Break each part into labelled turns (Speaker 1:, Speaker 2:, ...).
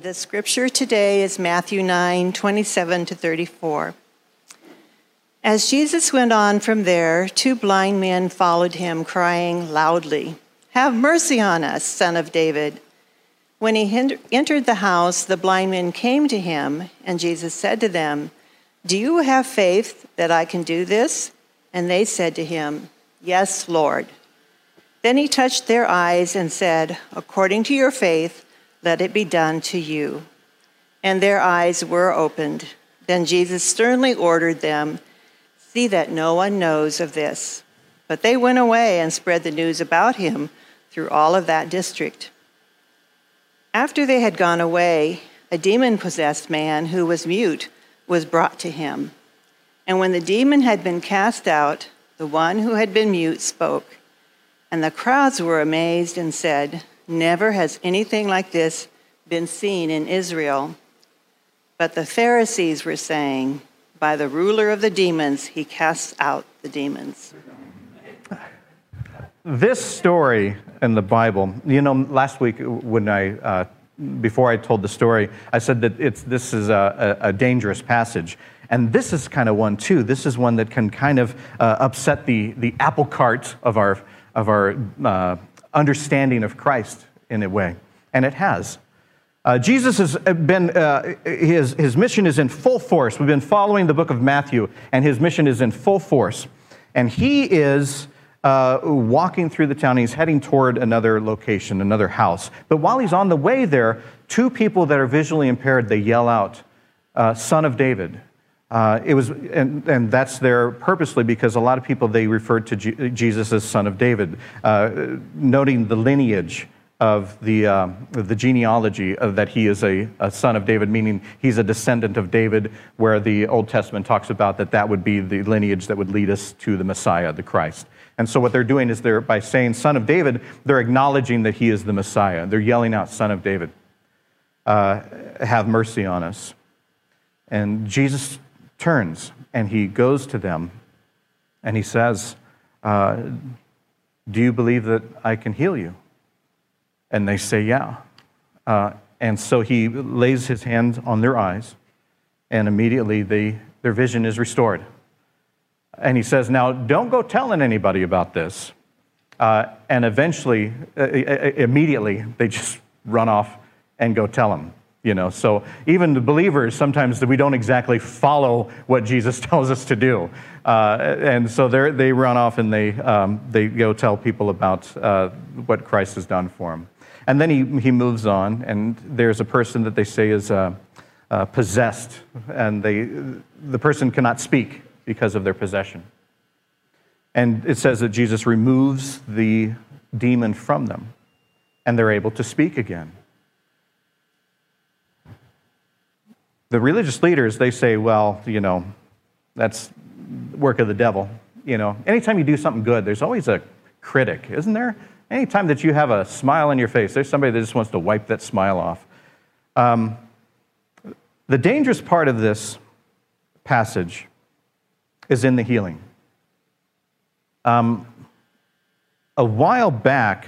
Speaker 1: The scripture today is Matthew 9 27 to 34. As Jesus went on from there, two blind men followed him, crying loudly, Have mercy on us, son of David. When he entered the house, the blind men came to him, and Jesus said to them, Do you have faith that I can do this? And they said to him, Yes, Lord. Then he touched their eyes and said, According to your faith, let it be done to you. And their eyes were opened. Then Jesus sternly ordered them, See that no one knows of this. But they went away and spread the news about him through all of that district. After they had gone away, a demon possessed man who was mute was brought to him. And when the demon had been cast out, the one who had been mute spoke. And the crowds were amazed and said, Never has anything like this been seen in Israel. But the Pharisees were saying, by the ruler of the demons, he casts out the demons.
Speaker 2: This story in the Bible, you know, last week when I, uh, before I told the story, I said that it's, this is a, a, a dangerous passage. And this is kind of one too. This is one that can kind of uh, upset the, the apple cart of our, of our uh, understanding of Christ in a way. And it has. Uh, Jesus has been, uh, his, his mission is in full force. We've been following the book of Matthew, and his mission is in full force. And he is uh, walking through the town. He's heading toward another location, another house. But while he's on the way there, two people that are visually impaired, they yell out, uh, Son of David. Uh, it was, and, and, that's there purposely because a lot of people, they referred to G- Jesus as Son of David, uh, noting the lineage of the, uh, the genealogy of that he is a, a, son of David, meaning he's a descendant of David, where the Old Testament talks about that that would be the lineage that would lead us to the Messiah, the Christ. And so what they're doing is they're, by saying son of David, they're acknowledging that he is the Messiah. They're yelling out, son of David, uh, have mercy on us. And Jesus turns and he goes to them and he says, uh, Do you believe that I can heal you? And they say, Yeah. Uh, and so he lays his hand on their eyes, and immediately they, their vision is restored. And he says, Now, don't go telling anybody about this. Uh, and eventually, uh, immediately, they just run off and go tell him. You know, so even the believers, sometimes we don't exactly follow what Jesus tells us to do. Uh, and so they run off and they, um, they go tell people about uh, what Christ has done for them. And then he, he moves on, and there's a person that they say is uh, uh, possessed, and they, the person cannot speak because of their possession. And it says that Jesus removes the demon from them, and they're able to speak again. The religious leaders, they say, well, you know, that's work of the devil. You know, anytime you do something good, there's always a critic, isn't there? Anytime that you have a smile on your face, there's somebody that just wants to wipe that smile off. Um, the dangerous part of this passage is in the healing. Um, a while back,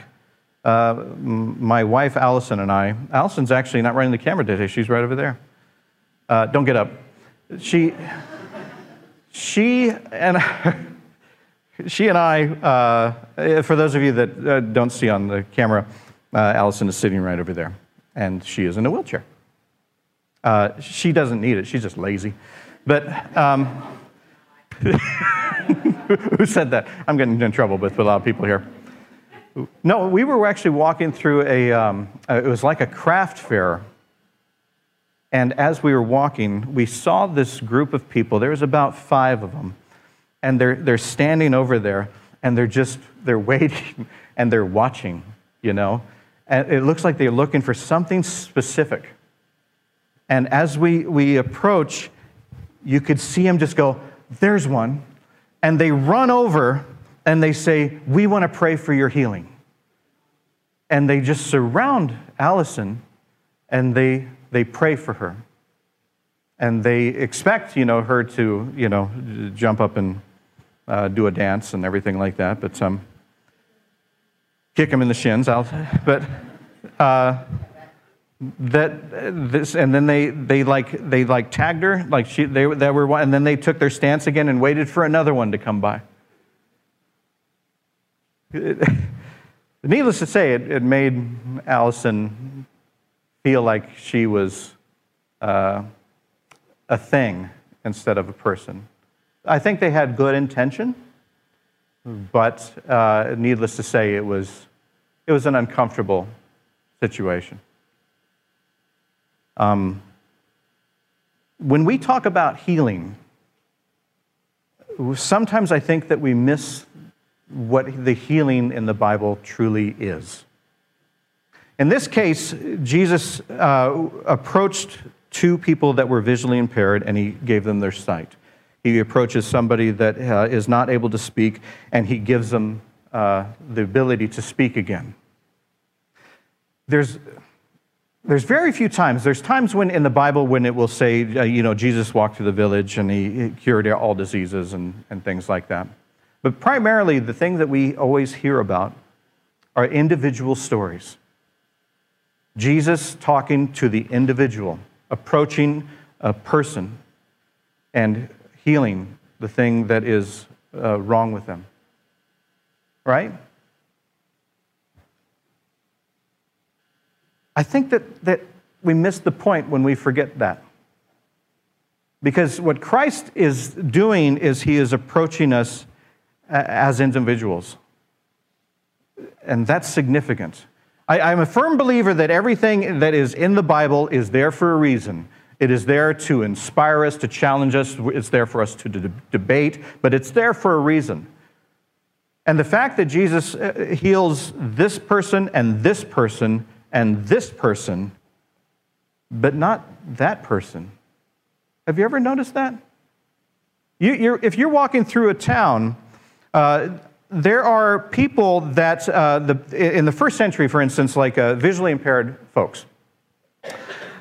Speaker 2: uh, my wife Allison and I, Allison's actually not running the camera today, she's right over there. Uh, don't get up. She, she and she and I, uh, for those of you that uh, don't see on the camera, uh, Allison is sitting right over there, and she is in a wheelchair. Uh, she doesn't need it, she's just lazy. But um, who said that? I'm getting in trouble with, with a lot of people here. No, we were actually walking through a, um, uh, it was like a craft fair. And as we were walking, we saw this group of people. There was about five of them. And they're, they're standing over there and they're just they're waiting and they're watching you know? And it looks like they're looking for something specific. And as we, we approach you could see them just go there's one. And they run over and they say we want to pray for your healing. And they just surround allison and they they pray for her and they expect you know her to you know jump up and uh, do a dance and everything like that, but um, kick him in the shins. I'll, but uh, that this and then they they like they like tagged her like she they, were one and then they took their stance again and waited for another one to come by needless to say it, it made allison feel like she was uh, a thing instead of a person i think they had good intention but uh, needless to say it was it was an uncomfortable situation um, when we talk about healing, sometimes I think that we miss what the healing in the Bible truly is. In this case, Jesus uh, approached two people that were visually impaired and he gave them their sight. He approaches somebody that uh, is not able to speak and he gives them uh, the ability to speak again. There's there's very few times. There's times when in the Bible when it will say, uh, you know, Jesus walked through the village and he cured all diseases and, and things like that. But primarily, the thing that we always hear about are individual stories. Jesus talking to the individual, approaching a person and healing the thing that is uh, wrong with them. Right? I think that, that we miss the point when we forget that. Because what Christ is doing is he is approaching us as individuals. And that's significant. I, am a firm believer that everything that is in the Bible is there for a reason. It is there to inspire us, to challenge us, it's there for us to de- debate, but it's there for a reason. And the fact that Jesus uh, heals this person and this person and this person, but not that person. Have you ever noticed that? You, you're, if you're walking through a town, uh, there are people that, uh, the, in the first century, for instance, like uh, visually impaired folks,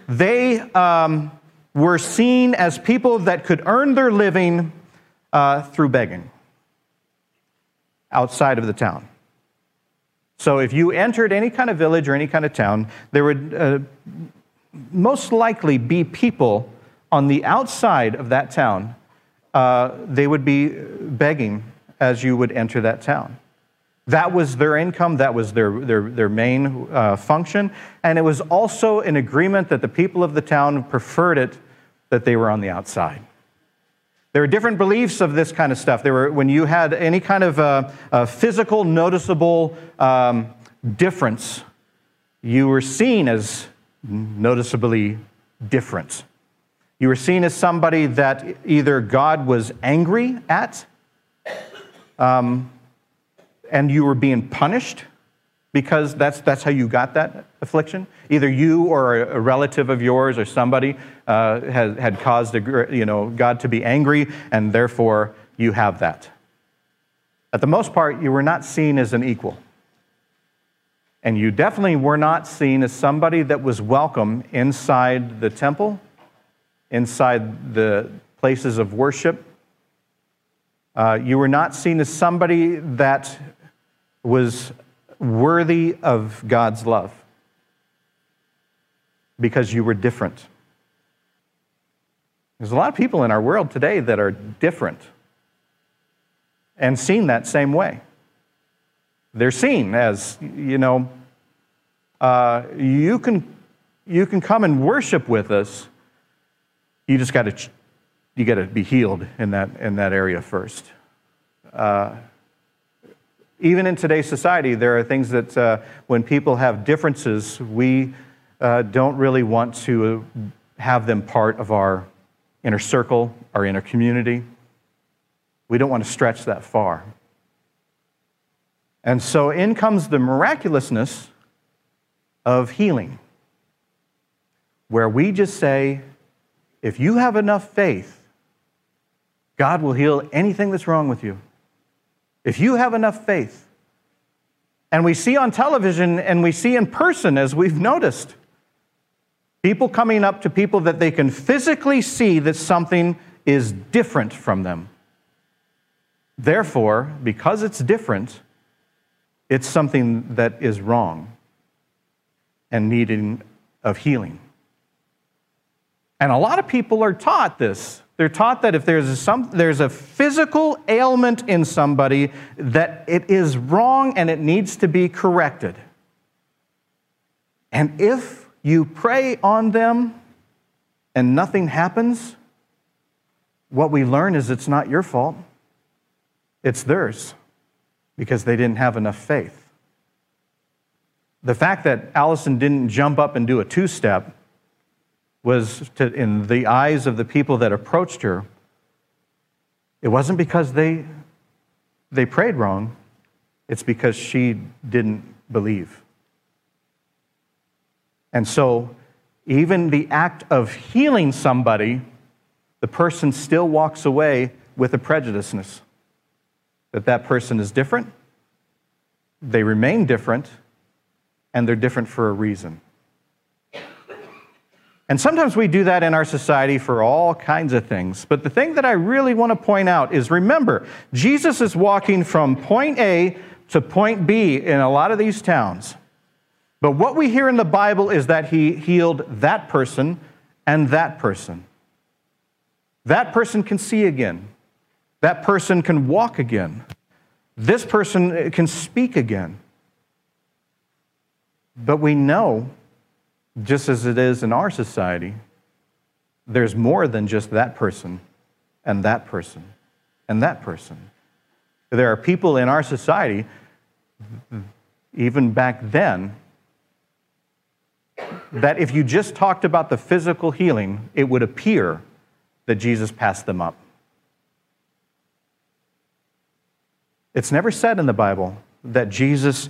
Speaker 2: they um, were seen as people that could earn their living uh, through begging outside of the town. So if you entered any kind of village or any kind of town, there would uh, most likely be people on the outside of that town. Uh, they would be begging as you would enter that town. That was their income, that was their, their, their main uh, function. And it was also an agreement that the people of the town preferred it that they were on the outside. There were different beliefs of this kind of stuff. There were, when you had any kind of uh, uh, physical, noticeable um, difference, you were seen as noticeably different. You were seen as somebody that either God was angry at, um, and you were being punished because that's, that's how you got that affliction. Either you or a relative of yours or somebody uh, had, had caused a, you know, God to be angry, and therefore you have that. At the most part, you were not seen as an equal. And you definitely were not seen as somebody that was welcome inside the temple, inside the places of worship. Uh, you were not seen as somebody that was worthy of God's love because you were different. There's a lot of people in our world today that are different and seen that same way. They're seen as, you know, uh, you, can, you can come and worship with us. You just got to you got to be healed in that, in that area first. Uh, even in today's society, there are things that uh, when people have differences, we uh, don't really want to have them part of our inner circle, our inner community. We don't want to stretch that far. And so in comes the miraculousness of healing, where we just say, if you have enough faith, God will heal anything that's wrong with you. If you have enough faith, and we see on television and we see in person, as we've noticed, people coming up to people that they can physically see that something is different from them. Therefore, because it's different, it's something that is wrong and needing of healing. And a lot of people are taught this. They're taught that if there's a, some, there's a physical ailment in somebody, that it is wrong and it needs to be corrected. And if you pray on them and nothing happens, what we learn is it's not your fault, it's theirs because they didn't have enough faith. The fact that Allison didn't jump up and do a two step was, to, in the eyes of the people that approached her, it wasn't because they, they prayed wrong, it's because she didn't believe. And so, even the act of healing somebody, the person still walks away with a prejudiceness that that person is different, they remain different, and they're different for a reason. And sometimes we do that in our society for all kinds of things. But the thing that I really want to point out is remember, Jesus is walking from point A to point B in a lot of these towns. But what we hear in the Bible is that he healed that person and that person. That person can see again. That person can walk again. This person can speak again. But we know, just as it is in our society, there's more than just that person and that person and that person. There are people in our society, even back then, that if you just talked about the physical healing, it would appear that Jesus passed them up. It's never said in the Bible that Jesus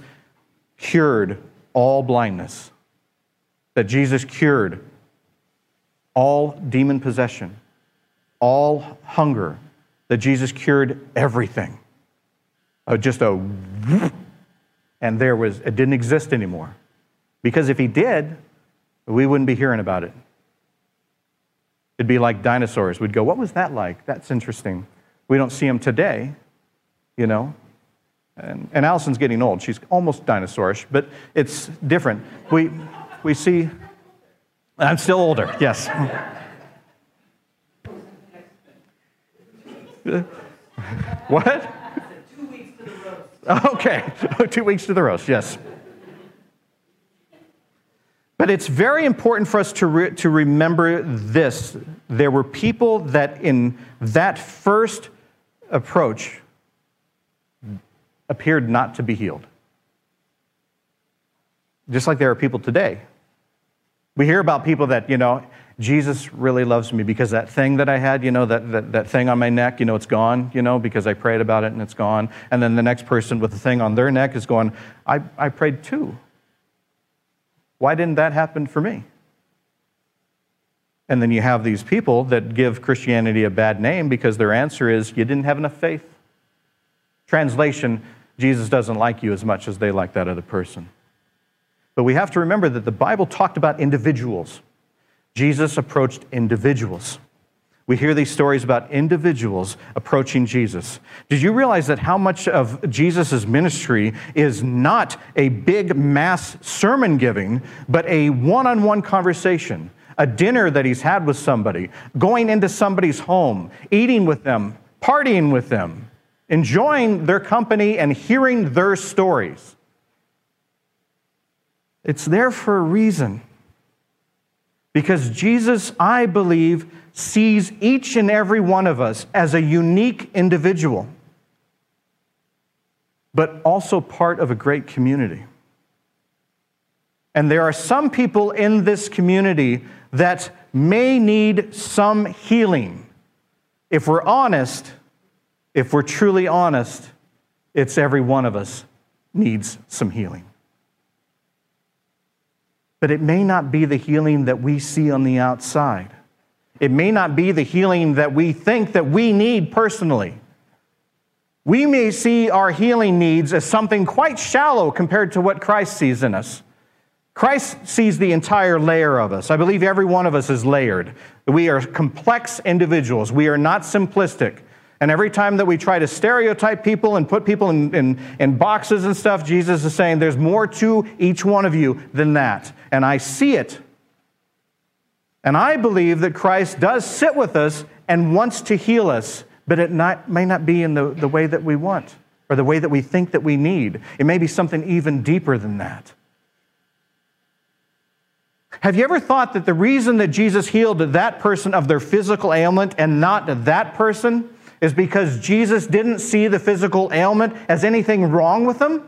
Speaker 2: cured all blindness, Jesus cured all demon possession, all hunger, that Jesus cured everything. Uh, just a and there was it didn't exist anymore. Because if he did, we wouldn't be hearing about it. It'd be like dinosaurs. We'd go, What was that like? That's interesting. We don't see them today, you know. And, and Allison's getting old. She's almost dinosaurish, but it's different. We, we see, I'm still older, yes. what? Okay, two weeks to the roast, yes. But it's very important for us to, re- to remember this. There were people that, in that first approach, appeared not to be healed. Just like there are people today. We hear about people that, you know, Jesus really loves me because that thing that I had, you know, that, that, that thing on my neck, you know, it's gone, you know, because I prayed about it and it's gone. And then the next person with the thing on their neck is going, I, I prayed too. Why didn't that happen for me? And then you have these people that give Christianity a bad name because their answer is, you didn't have enough faith. Translation Jesus doesn't like you as much as they like that other person. But we have to remember that the Bible talked about individuals. Jesus approached individuals. We hear these stories about individuals approaching Jesus. Did you realize that how much of Jesus' ministry is not a big mass sermon giving, but a one on one conversation, a dinner that he's had with somebody, going into somebody's home, eating with them, partying with them, enjoying their company and hearing their stories? It's there for a reason. Because Jesus, I believe, sees each and every one of us as a unique individual, but also part of a great community. And there are some people in this community that may need some healing. If we're honest, if we're truly honest, it's every one of us needs some healing. But it may not be the healing that we see on the outside. It may not be the healing that we think that we need personally. We may see our healing needs as something quite shallow compared to what Christ sees in us. Christ sees the entire layer of us. I believe every one of us is layered. We are complex individuals. We are not simplistic. And every time that we try to stereotype people and put people in, in, in, boxes and stuff, Jesus is saying there's more to each one of you than that. And I see it And I believe that Christ does sit with us and wants to heal us, but it not, may not be in the, the way that we want or the way that we think that we need. It may be something even deeper than that. Have you ever thought that the reason that Jesus healed that person of their physical ailment and not that person is because Jesus didn't see the physical ailment as anything wrong with them?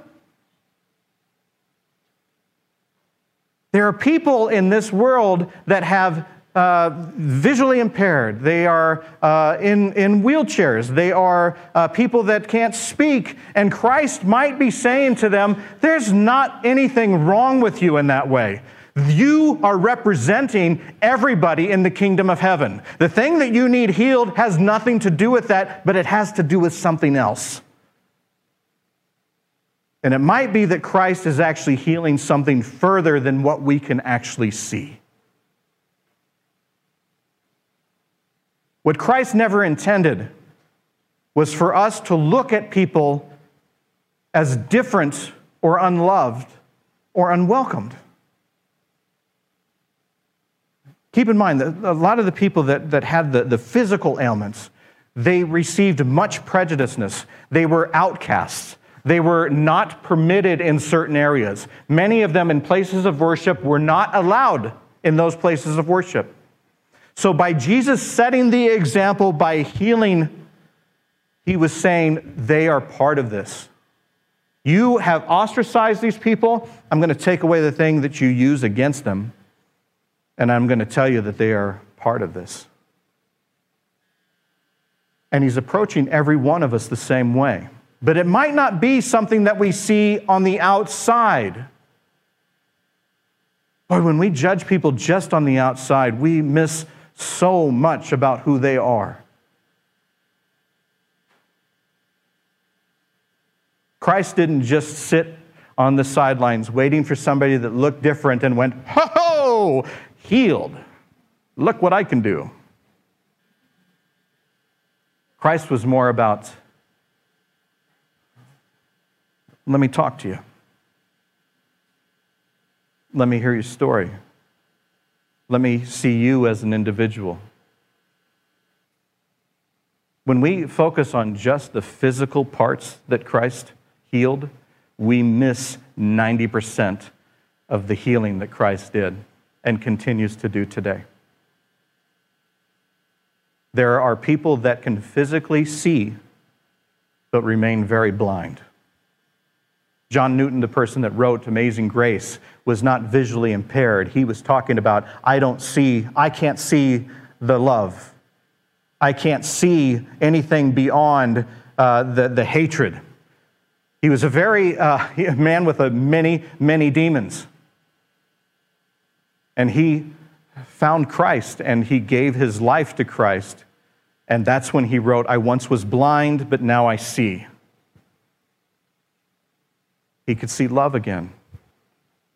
Speaker 2: There are people in this world that have uh, visually impaired. They are uh, in, in wheelchairs. They are uh, people that can't speak. And Christ might be saying to them, There's not anything wrong with you in that way. You are representing everybody in the kingdom of heaven. The thing that you need healed has nothing to do with that, but it has to do with something else. And it might be that Christ is actually healing something further than what we can actually see. What Christ never intended was for us to look at people as different or unloved or unwelcomed. Keep in mind that a lot of the people that, that had the, the physical ailments, they received much prejudiceness. They were outcasts. They were not permitted in certain areas. Many of them in places of worship were not allowed in those places of worship. So, by Jesus setting the example by healing, he was saying they are part of this. You have ostracized these people. I'm going to take away the thing that you use against them, and I'm going to tell you that they are part of this. And he's approaching every one of us the same way. But it might not be something that we see on the outside. Boy, when we judge people just on the outside, we miss so much about who they are. Christ didn't just sit on the sidelines waiting for somebody that looked different and went, ho ho, healed. Look what I can do. Christ was more about let me talk to you. Let me hear your story. Let me see you as an individual. When we focus on just the physical parts that Christ healed, we miss 90% of the healing that Christ did and continues to do today. There are people that can physically see but remain very blind. John Newton, the person that wrote Amazing Grace, was not visually impaired. He was talking about, I don't see, I can't see the love. I can't see anything beyond uh, the, the hatred. He was a very uh, man with a many, many demons. And he found Christ and he gave his life to Christ. And that's when he wrote, I once was blind, but now I see. He could see love again.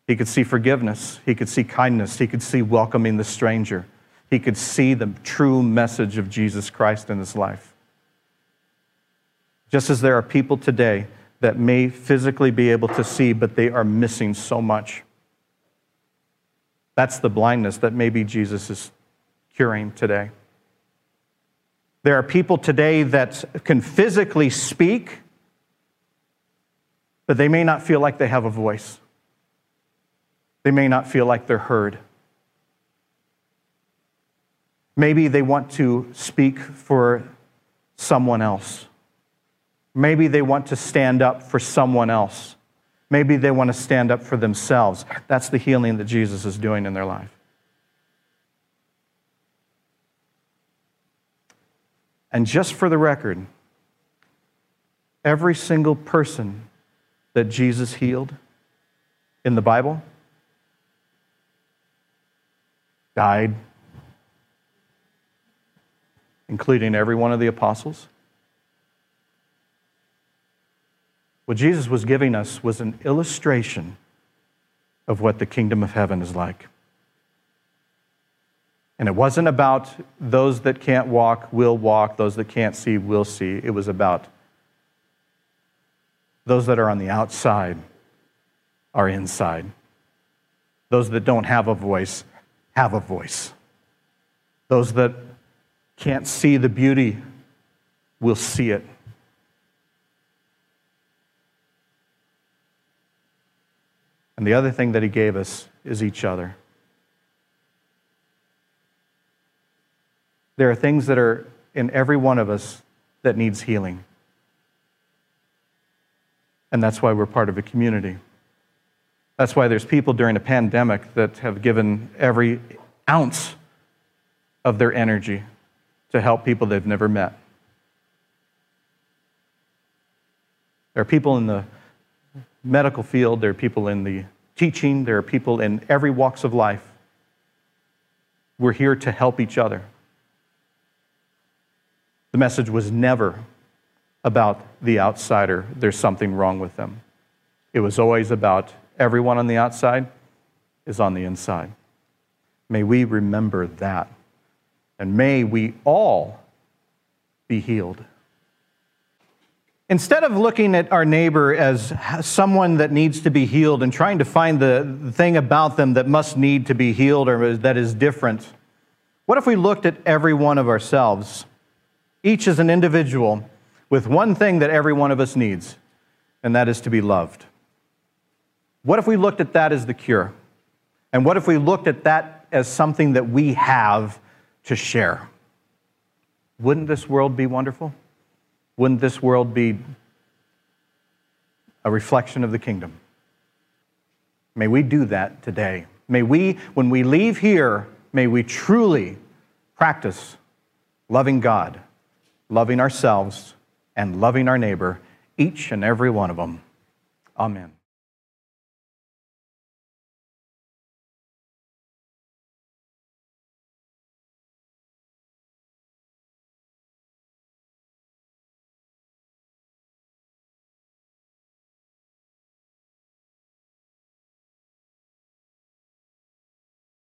Speaker 2: He could see forgiveness. He could see kindness. He could see welcoming the stranger. He could see the true message of Jesus Christ in his life. Just as there are people today that may physically be able to see, but they are missing so much. That's the blindness that maybe Jesus is curing today. There are people today that can physically speak, but they may not feel like they have a voice. They may not feel like they're heard. Maybe they want to speak for someone else. Maybe they want to stand up for someone else. Maybe they want to stand up for themselves. That's the healing that Jesus is doing in their life. And just for the record, every single person that Jesus healed in the Bible died, including every one of the apostles. What Jesus was giving us was an illustration of what the kingdom of heaven is like. And it wasn't about those that can't walk will walk, those that can't see will see. It was about those that are on the outside are inside. Those that don't have a voice have a voice. Those that can't see the beauty will see it. And the other thing that he gave us is each other. There are things that are in every one of us that needs healing. And that's why we're part of a community. That's why there's people during a pandemic that have given every ounce of their energy to help people they've never met. There are people in the medical field, there are people in the teaching, there are people in every walks of life. We're here to help each other. The message was never about the outsider, there's something wrong with them. It was always about everyone on the outside is on the inside. May we remember that. And may we all be healed. Instead of looking at our neighbor as someone that needs to be healed and trying to find the thing about them that must need to be healed or that is different, what if we looked at every one of ourselves, each as an individual, with one thing that every one of us needs, and that is to be loved? What if we looked at that as the cure? And what if we looked at that as something that we have to share? Wouldn't this world be wonderful? Wouldn't this world be a reflection of the kingdom? May we do that today. May we, when we leave here, may we truly practice loving God, loving ourselves, and loving our neighbor, each and every one of them. Amen.